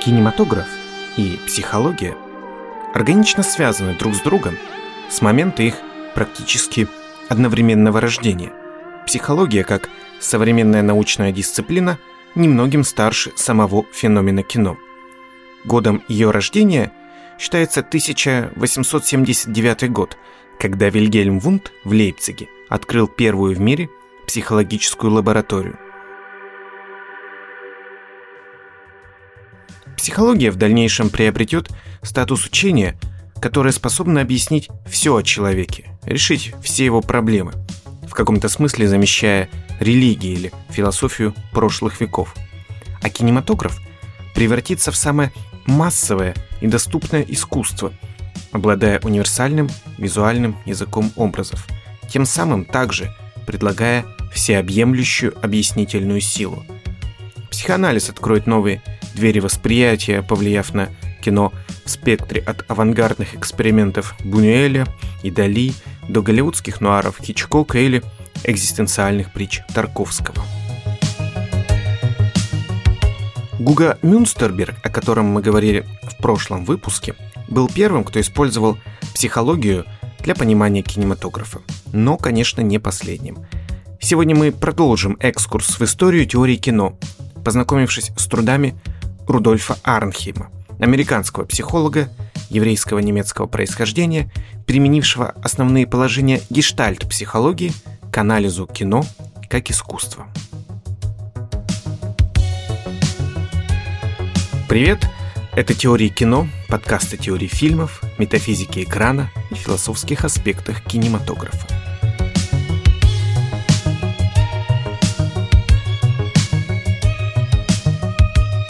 Кинематограф и психология органично связаны друг с другом с момента их практически одновременного рождения. Психология, как современная научная дисциплина, немногим старше самого феномена кино. Годом ее рождения считается 1879 год, когда Вильгельм Вунд в Лейпциге открыл первую в мире психологическую лабораторию – Психология в дальнейшем приобретет статус учения, которое способно объяснить все о человеке, решить все его проблемы, в каком-то смысле замещая религии или философию прошлых веков. А кинематограф превратится в самое массовое и доступное искусство, обладая универсальным визуальным языком образов, тем самым также предлагая всеобъемлющую объяснительную силу. Психоанализ откроет новые двери восприятия, повлияв на кино в спектре от авангардных экспериментов Бунюэля и Дали до голливудских нуаров Хичкока или экзистенциальных притч Тарковского. Гуга Мюнстерберг, о котором мы говорили в прошлом выпуске, был первым, кто использовал психологию для понимания кинематографа, но, конечно, не последним. Сегодня мы продолжим экскурс в историю теории кино, познакомившись с трудами Рудольфа Арнхейма, американского психолога еврейского немецкого происхождения, применившего основные положения гештальт-психологии к анализу кино как искусства. Привет! Это «Теории кино», подкасты теории фильмов, метафизики экрана и философских аспектах кинематографа.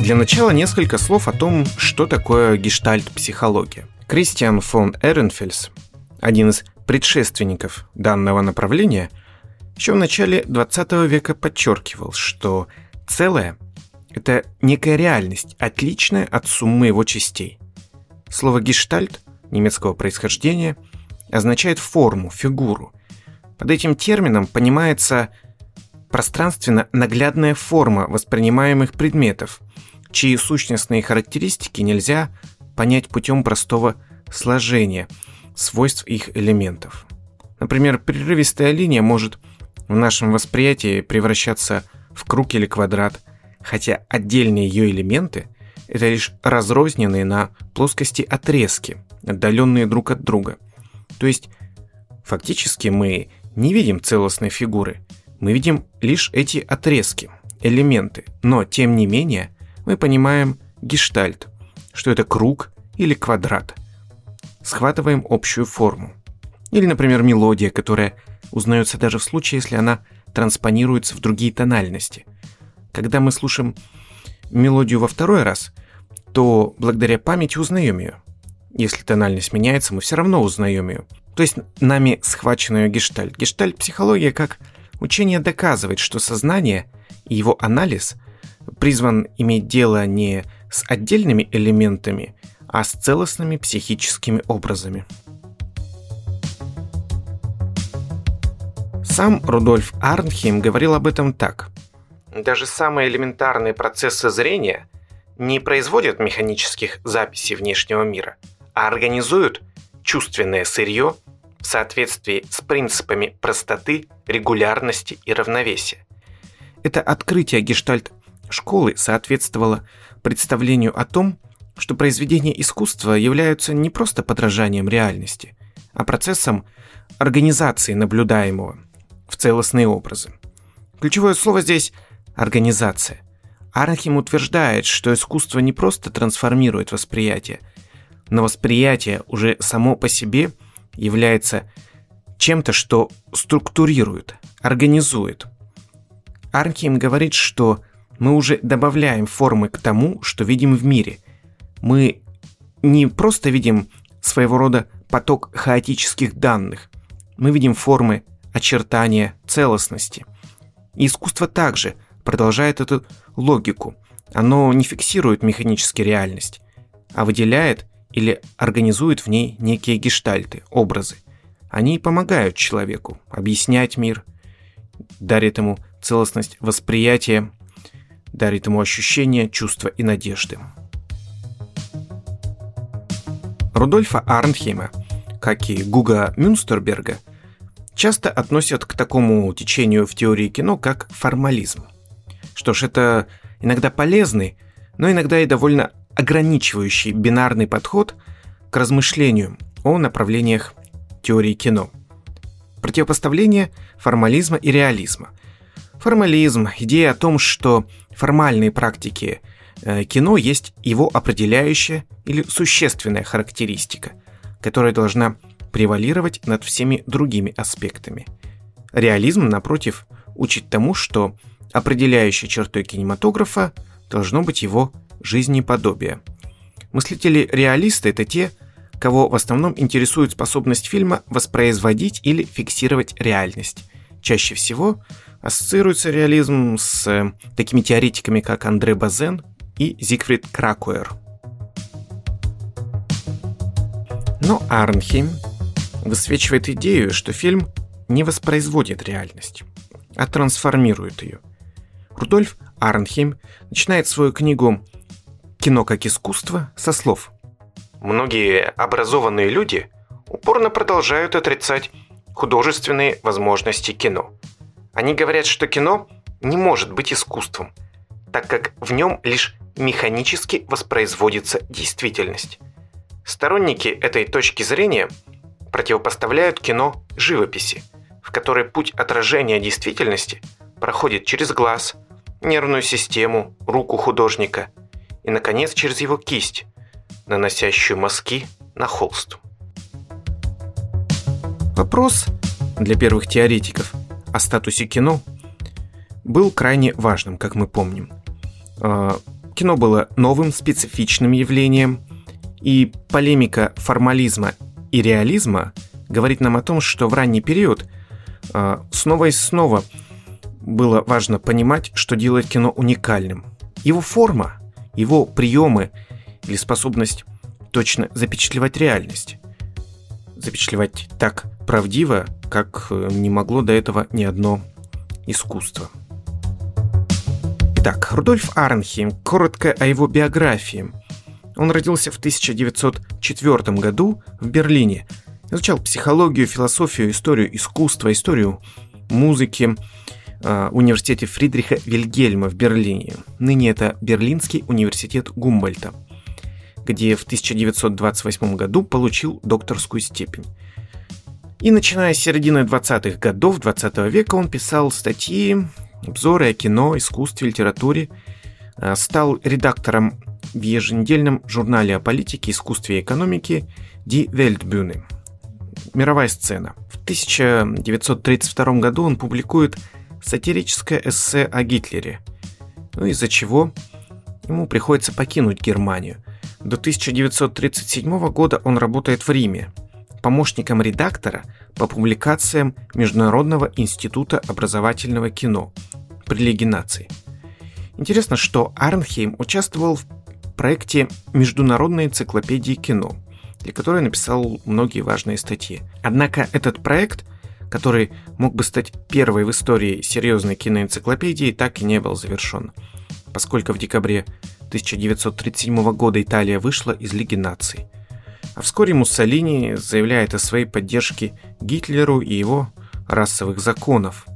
Для начала несколько слов о том, что такое гештальт-психология. Кристиан фон Эренфельс, один из предшественников данного направления, еще в начале 20 века подчеркивал, что целое – это некая реальность, отличная от суммы его частей. Слово «гештальт» немецкого происхождения означает форму, фигуру. Под этим термином понимается пространственно наглядная форма воспринимаемых предметов – чьи сущностные характеристики нельзя понять путем простого сложения свойств их элементов. Например, прерывистая линия может в нашем восприятии превращаться в круг или квадрат, хотя отдельные ее элементы – это лишь разрозненные на плоскости отрезки, отдаленные друг от друга. То есть, фактически мы не видим целостной фигуры, мы видим лишь эти отрезки, элементы, но тем не менее – мы понимаем гештальт, что это круг или квадрат. Схватываем общую форму. Или, например, мелодия, которая узнается даже в случае, если она транспонируется в другие тональности. Когда мы слушаем мелодию во второй раз, то благодаря памяти узнаем ее. Если тональность меняется, мы все равно узнаем ее. То есть нами схвачен ее гештальт. Гештальт-психология как учение доказывает, что сознание и его анализ – призван иметь дело не с отдельными элементами, а с целостными психическими образами. Сам Рудольф Арнхейм говорил об этом так. Даже самые элементарные процессы зрения не производят механических записей внешнего мира, а организуют чувственное сырье в соответствии с принципами простоты, регулярности и равновесия. Это открытие гештальт школы соответствовало представлению о том, что произведения искусства являются не просто подражанием реальности, а процессом организации наблюдаемого в целостные образы. Ключевое слово здесь – организация. Архим утверждает, что искусство не просто трансформирует восприятие, но восприятие уже само по себе является чем-то, что структурирует, организует. Архим говорит, что мы уже добавляем формы к тому, что видим в мире. Мы не просто видим своего рода поток хаотических данных. Мы видим формы, очертания, целостности. И искусство также продолжает эту логику. Оно не фиксирует механически реальность, а выделяет или организует в ней некие гештальты, образы. Они помогают человеку объяснять мир, дарят ему целостность восприятия, дарит ему ощущение, чувства и надежды. Рудольфа Арнхейма, как и Гуга Мюнстерберга, часто относят к такому течению в теории кино, как формализм. Что ж, это иногда полезный, но иногда и довольно ограничивающий бинарный подход к размышлению о направлениях теории кино. Противопоставление формализма и реализма. Формализм – идея о том, что формальные практики э, кино есть его определяющая или существенная характеристика, которая должна превалировать над всеми другими аспектами. Реализм, напротив, учит тому, что определяющей чертой кинематографа должно быть его жизнеподобие. Мыслители-реалисты – это те, кого в основном интересует способность фильма воспроизводить или фиксировать реальность. Чаще всего ассоциируется реализм с э, такими теоретиками, как Андре Базен и Зигфрид Кракуэр. Но Арнхейм высвечивает идею, что фильм не воспроизводит реальность, а трансформирует ее. Рудольф Арнхейм начинает свою книгу «Кино как искусство» со слов «Многие образованные люди упорно продолжают отрицать художественные возможности кино. Они говорят, что кино не может быть искусством, так как в нем лишь механически воспроизводится действительность. Сторонники этой точки зрения противопоставляют кино живописи, в которой путь отражения действительности проходит через глаз, нервную систему, руку художника и, наконец, через его кисть, наносящую мазки на холст. Вопрос для первых теоретиков о статусе кино был крайне важным, как мы помним. А, кино было новым специфичным явлением, и полемика формализма и реализма говорит нам о том, что в ранний период а, снова и снова было важно понимать, что делает кино уникальным. Его форма, его приемы или способность точно запечатлевать реальность. Запечатлевать так правдиво, как э, не могло до этого ни одно искусство. Итак, Рудольф Арнхейм, коротко о его биографии. Он родился в 1904 году в Берлине. Изучал психологию, философию, историю искусства, историю музыки в университете Фридриха Вильгельма в Берлине. Ныне это Берлинский университет Гумбольта, где в 1928 году получил докторскую степень. И начиная с середины 20-х годов 20 века он писал статьи, обзоры о кино, искусстве, литературе, а, стал редактором в еженедельном журнале о политике, искусстве и экономике Die Weltbühne. Мировая сцена. В 1932 году он публикует сатирическое эссе о Гитлере, ну из-за чего ему приходится покинуть Германию. До 1937 года он работает в Риме, помощником редактора по публикациям Международного института образовательного кино при Лиге наций. Интересно, что Арнхейм участвовал в проекте Международной энциклопедии кино, для которой написал многие важные статьи. Однако этот проект, который мог бы стать первой в истории серьезной киноэнциклопедии, так и не был завершен, поскольку в декабре 1937 года Италия вышла из Лиги наций. А вскоре Муссолини заявляет о своей поддержке Гитлеру и его расовых законов.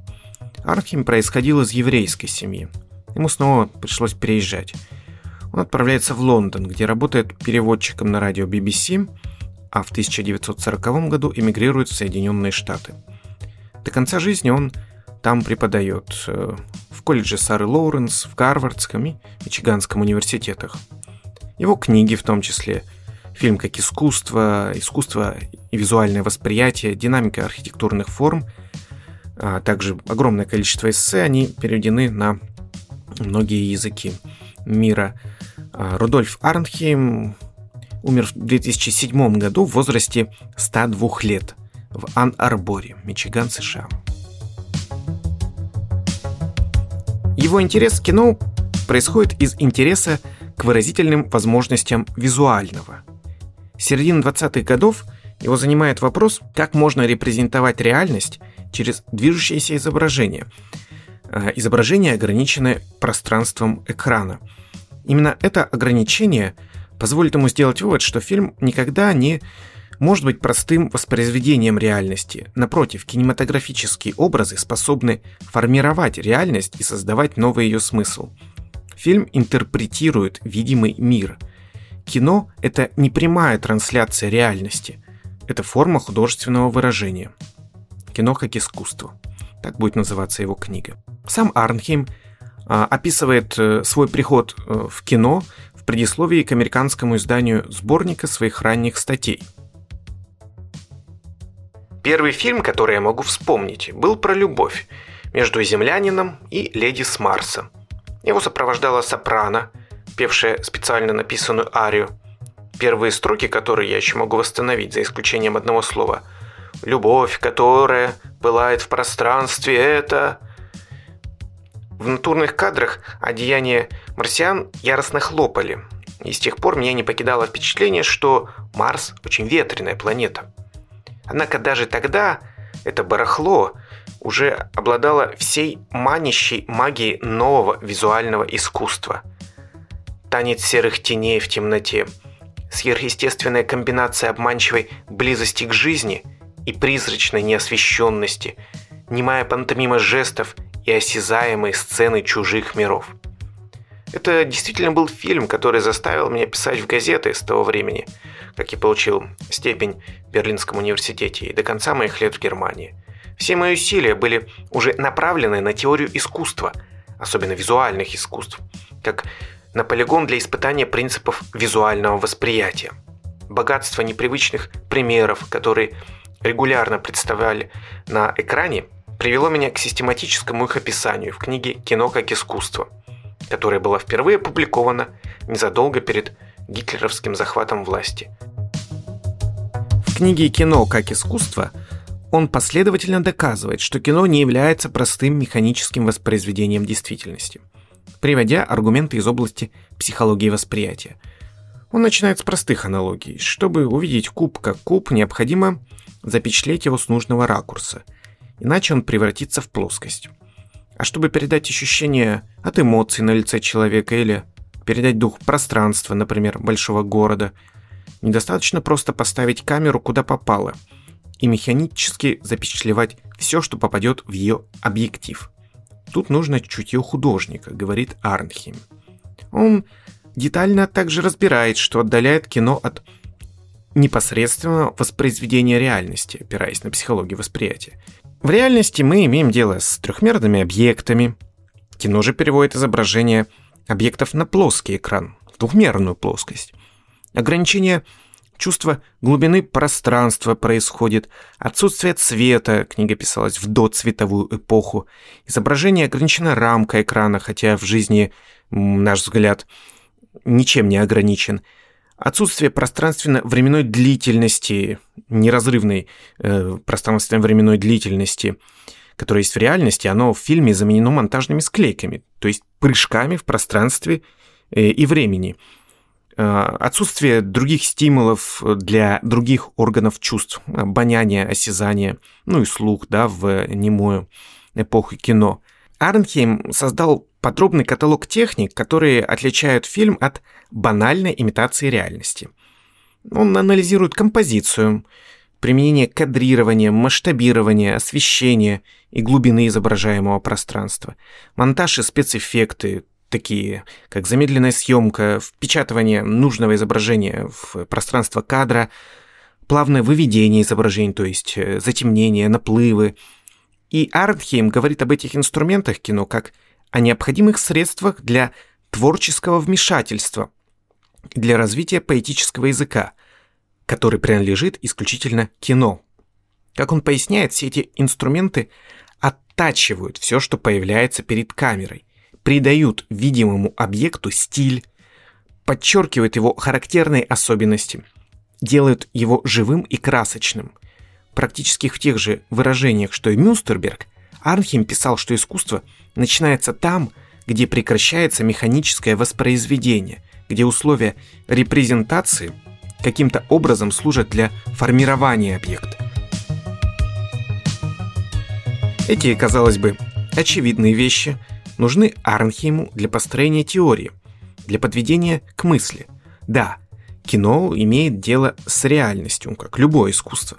Архим происходил из еврейской семьи. Ему снова пришлось переезжать. Он отправляется в Лондон, где работает переводчиком на радио BBC, а в 1940 году эмигрирует в Соединенные Штаты. До конца жизни он там преподает э, в колледже Сары Лоуренс, в Гарвардском и Мичиганском университетах. Его книги, в том числе фильм как искусство, искусство и визуальное восприятие, динамика архитектурных форм, а также огромное количество эссе, они переведены на многие языки мира – а, Рудольф Арнхейм умер в 2007 году в возрасте 102 лет в Ан-Арборе, Мичиган, США. Его интерес к кино происходит из интереса к выразительным возможностям визуального. С середины 20-х годов его занимает вопрос, как можно репрезентовать реальность через движущееся изображение. А, изображение, ограниченное пространством экрана – Именно это ограничение позволит ему сделать вывод, что фильм никогда не может быть простым воспроизведением реальности. Напротив, кинематографические образы способны формировать реальность и создавать новый ее смысл. Фильм интерпретирует видимый мир. Кино – это не прямая трансляция реальности. Это форма художественного выражения. Кино как искусство. Так будет называться его книга. Сам Арнхейм а, описывает э, свой приход э, в кино в предисловии к американскому изданию сборника своих ранних статей – Первый фильм, который я могу вспомнить, был про любовь между землянином и леди с Марса. Его сопровождала сопрано, певшая специально написанную арию. Первые строки, которые я еще могу восстановить, за исключением одного слова. «Любовь, которая пылает в пространстве, это...» В натурных кадрах одеяния марсиан яростно хлопали, и с тех пор меня не покидало впечатление, что Марс очень ветреная планета – Однако даже тогда это барахло уже обладало всей манящей магией нового визуального искусства. Танец серых теней в темноте, сверхъестественная комбинация обманчивой близости к жизни и призрачной неосвещенности, немая пантомима жестов и осязаемые сцены чужих миров. Это действительно был фильм, который заставил меня писать в газеты с того времени – как и получил степень в Берлинском университете и до конца моих лет в Германии. Все мои усилия были уже направлены на теорию искусства, особенно визуальных искусств, как на полигон для испытания принципов визуального восприятия. Богатство непривычных примеров, которые регулярно представляли на экране, привело меня к систематическому их описанию в книге «Кино как искусство», которая была впервые опубликована незадолго перед гитлеровским захватом власти. В книге «Кино как искусство» он последовательно доказывает, что кино не является простым механическим воспроизведением действительности, приводя аргументы из области психологии восприятия. Он начинает с простых аналогий. Чтобы увидеть куб как куб, необходимо запечатлеть его с нужного ракурса, иначе он превратится в плоскость. А чтобы передать ощущение от эмоций на лице человека или передать дух пространства, например, большого города. Недостаточно просто поставить камеру куда попало и механически запечатлевать все, что попадет в ее объектив. Тут нужно чутье художника, говорит Арнхейм. Он детально также разбирает, что отдаляет кино от непосредственного воспроизведения реальности, опираясь на психологию восприятия. В реальности мы имеем дело с трехмерными объектами. Кино же переводит изображение – объектов на плоский экран, в двухмерную плоскость. Ограничение чувства глубины пространства происходит, отсутствие цвета, книга писалась в доцветовую эпоху, изображение ограничено рамкой экрана, хотя в жизни, наш взгляд, ничем не ограничен, отсутствие пространственно-временной длительности, неразрывной э, пространственно-временной длительности – которое есть в реальности, оно в фильме заменено монтажными склейками, то есть прыжками в пространстве э, и времени. Э, отсутствие других стимулов для других органов чувств, обоняние, осязание, ну и слух, да, в немую эпоху кино. Арнхейм создал подробный каталог техник, которые отличают фильм от банальной имитации реальности. Он анализирует композицию, применение кадрирования, масштабирования, освещения и глубины изображаемого пространства, монтаж и спецэффекты, такие как замедленная съемка, впечатывание нужного изображения в пространство кадра, плавное выведение изображений, то есть э, затемнение, наплывы. И Артхейм говорит об этих инструментах кино как о необходимых средствах для творческого вмешательства, для развития поэтического языка – который принадлежит исключительно кино. Как он поясняет, все эти инструменты оттачивают все, что появляется перед камерой, придают видимому объекту стиль, подчеркивают его характерные особенности, делают его живым и красочным. Практически в тех же выражениях, что и Мюнстерберг, Арнхем писал, что искусство начинается там, где прекращается механическое воспроизведение, где условия репрезентации – каким-то образом служат для формирования объекта. Эти, казалось бы, очевидные вещи нужны Арнхейму для построения теории, для подведения к мысли. Да, Кино имеет дело с реальностью, как любое искусство.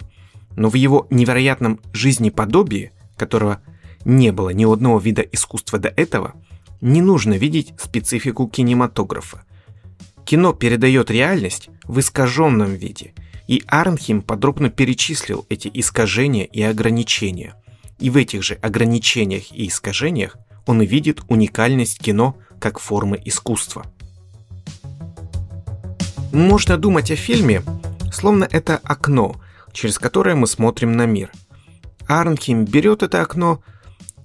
Но в его невероятном жизнеподобии, которого не было ни одного вида искусства до этого, не нужно видеть специфику кинематографа. Кино передает реальность в искаженном виде, и Арнхим подробно перечислил эти искажения и ограничения. И в этих же ограничениях и искажениях он видит уникальность кино как формы искусства. Можно думать о фильме, словно это окно, через которое мы смотрим на мир. Арнхим берет это окно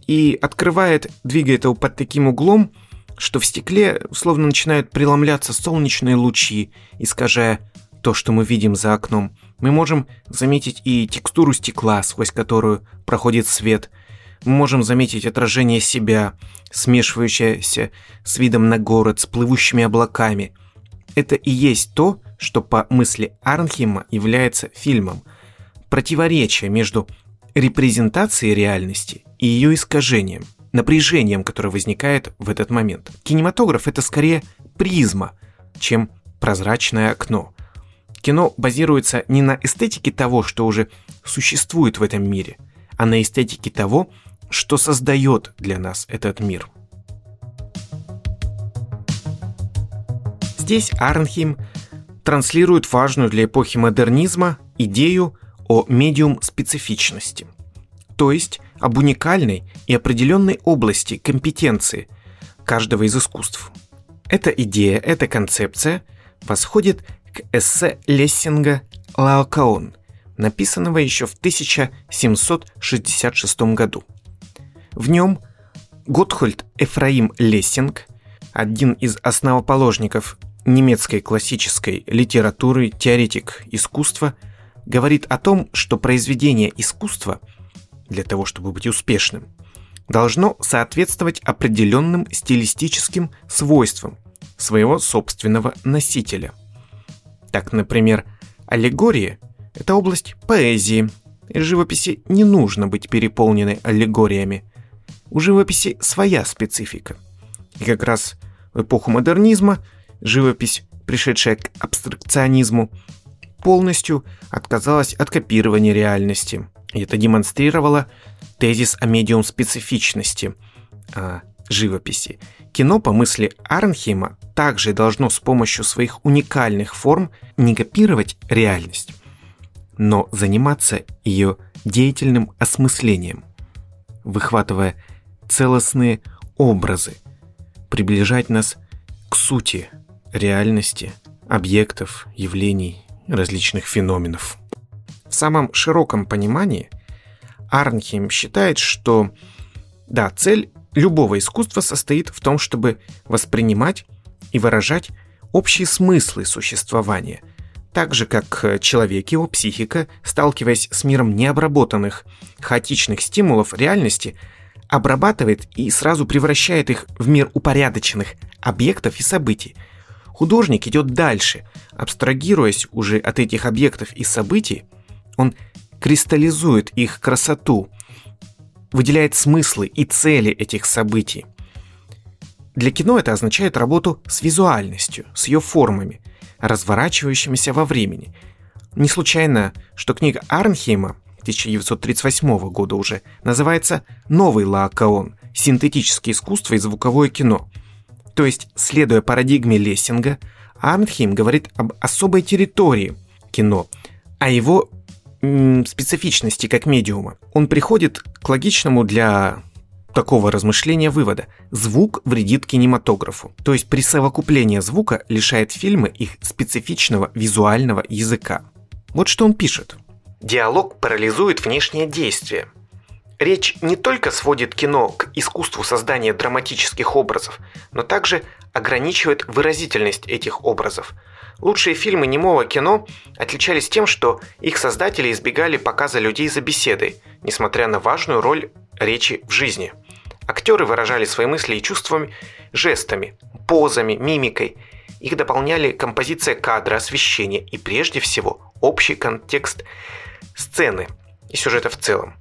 и открывает, двигает его под таким углом, что в стекле словно начинают преломляться солнечные лучи, искажая то, что мы видим за окном. Мы можем заметить и текстуру стекла, сквозь которую проходит свет. Можем заметить отражение себя, смешивающееся с видом на город, с плывущими облаками. Это и есть то, что по мысли Арнхема является фильмом. Противоречие между репрезентацией реальности и ее искажением, напряжением, которое возникает в этот момент. Кинематограф это скорее призма, чем прозрачное окно. Кино базируется не на эстетике того, что уже существует в этом мире, а на эстетике того, что создает для нас этот мир. Здесь Арнхейм транслирует важную для эпохи модернизма идею о медиум-специфичности, то есть об уникальной и определенной области компетенции каждого из искусств. Эта идея, эта концепция восходит к эссе Лессинга «Лаокаон», написанного еще в 1766 году. В нем Готхольд Эфраим Лессинг, один из основоположников немецкой классической литературы, теоретик искусства, говорит о том, что произведение искусства, для того чтобы быть успешным, должно соответствовать определенным стилистическим свойствам своего собственного носителя. Так, например, аллегория – это область поэзии, живописи не нужно быть переполненной аллегориями. У живописи своя специфика. И как раз в эпоху модернизма – живопись, пришедшая к абстракционизму, полностью отказалась от копирования реальности. И это демонстрировало тезис о медиум специфичности о живописи. Кино, по мысли Арнхейма, также должно с помощью своих уникальных форм не копировать реальность, но заниматься ее деятельным осмыслением, выхватывая целостные образы, приближать нас к сути – реальности, объектов, явлений, различных феноменов. В самом широком понимании Арнхейм считает, что да, цель любого искусства состоит в том, чтобы воспринимать и выражать общие смыслы существования, так же как человек, его психика, сталкиваясь с миром необработанных, хаотичных стимулов реальности, обрабатывает и сразу превращает их в мир упорядоченных объектов и событий – Художник идет дальше, абстрагируясь уже от этих объектов и событий, он кристаллизует их красоту, выделяет смыслы и цели этих событий. Для кино это означает работу с визуальностью, с ее формами, разворачивающимися во времени. Не случайно, что книга Арнхейма 1938 года уже называется «Новый Лаокаон. Синтетическое искусство и звуковое кино», то есть, следуя парадигме Лессинга, Арнхейм говорит об особой территории кино, о его м, специфичности как медиума. Он приходит к логичному для такого размышления вывода. Звук вредит кинематографу. То есть присовокупление звука лишает фильма их специфичного визуального языка. Вот что он пишет. Диалог парализует внешнее действие – Речь не только сводит кино к искусству создания драматических образов, но также ограничивает выразительность этих образов. Лучшие фильмы немого кино отличались тем, что их создатели избегали показа людей за беседой, несмотря на важную роль речи в жизни. Актеры выражали свои мысли и чувства жестами, позами, мимикой. Их дополняли композиция кадра, освещение и прежде всего общий контекст сцены и сюжета в целом.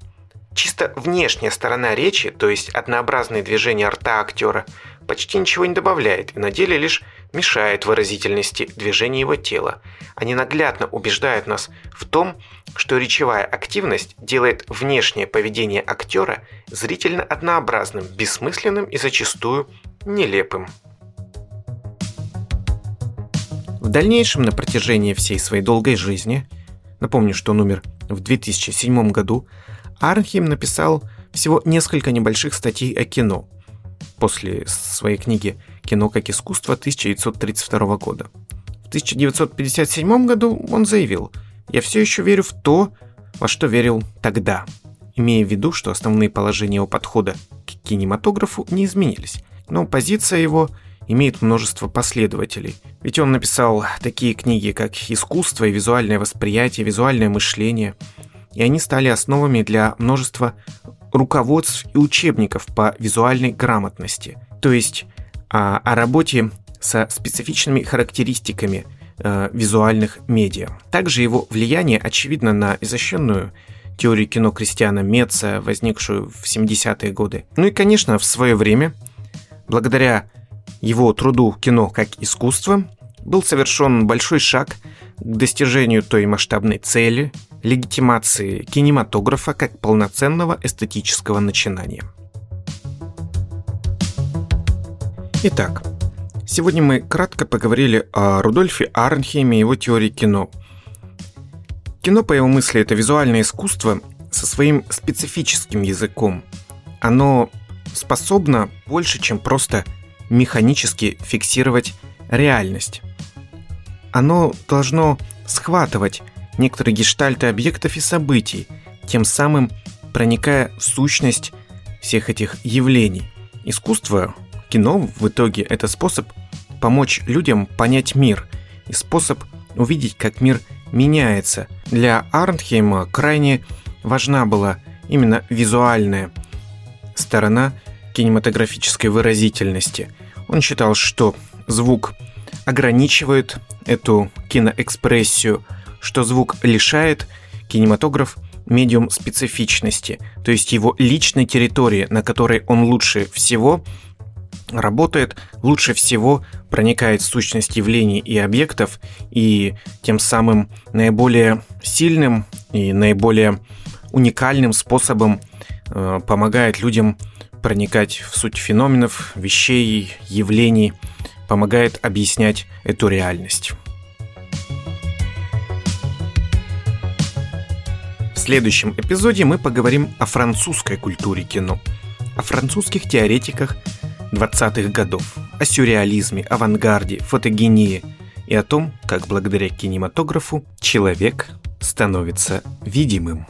Чисто внешняя сторона речи, то есть однообразные движения рта актера, почти ничего не добавляет и на деле лишь мешает выразительности движения его тела. Они наглядно убеждают нас в том, что речевая активность делает внешнее поведение актера зрительно однообразным, бессмысленным и зачастую нелепым. В дальнейшем, на протяжении всей своей долгой жизни, напомню, что он умер в 2007 году, Арнхейм написал всего несколько небольших статей о кино после своей книги «Кино как искусство» 1932 года. В 1957 году он заявил «Я все еще верю в то, во что верил тогда», имея в виду, что основные положения его подхода к кинематографу не изменились, но позиция его имеет множество последователей. Ведь он написал такие книги, как «Искусство и визуальное восприятие», «Визуальное мышление», и они стали основами для множества руководств и учебников по визуальной грамотности, то есть о, о работе со специфичными характеристиками э, визуальных медиа. Также его влияние очевидно на изощренную теорию кино Кристиана Меца, возникшую в 70-е годы. Ну и, конечно, в свое время, благодаря его труду «Кино как искусство», был совершен большой шаг к достижению той масштабной цели, легитимации кинематографа как полноценного эстетического начинания. Итак, сегодня мы кратко поговорили о Рудольфе Арнхейме и его теории кино. Кино, по его мысли, это визуальное искусство со своим специфическим языком. Оно способно больше, чем просто механически фиксировать реальность. Оно должно схватывать некоторые гештальты объектов и событий, тем самым проникая в сущность всех этих явлений. Искусство, кино в итоге это способ помочь людям понять мир и способ увидеть, как мир меняется. Для Арнхейма крайне важна была именно визуальная сторона кинематографической выразительности. Он считал, что звук ограничивает эту киноэкспрессию, что звук лишает кинематограф медиум специфичности, то есть его личной территории, на которой он лучше всего работает, лучше всего проникает в сущность явлений и объектов, и тем самым наиболее сильным и наиболее уникальным способом э, помогает людям проникать в суть феноменов, вещей, явлений, помогает объяснять эту реальность. В следующем эпизоде мы поговорим о французской культуре кино, о французских теоретиках 20-х годов, о сюрреализме, авангарде, фотогении и о том, как благодаря кинематографу человек становится видимым.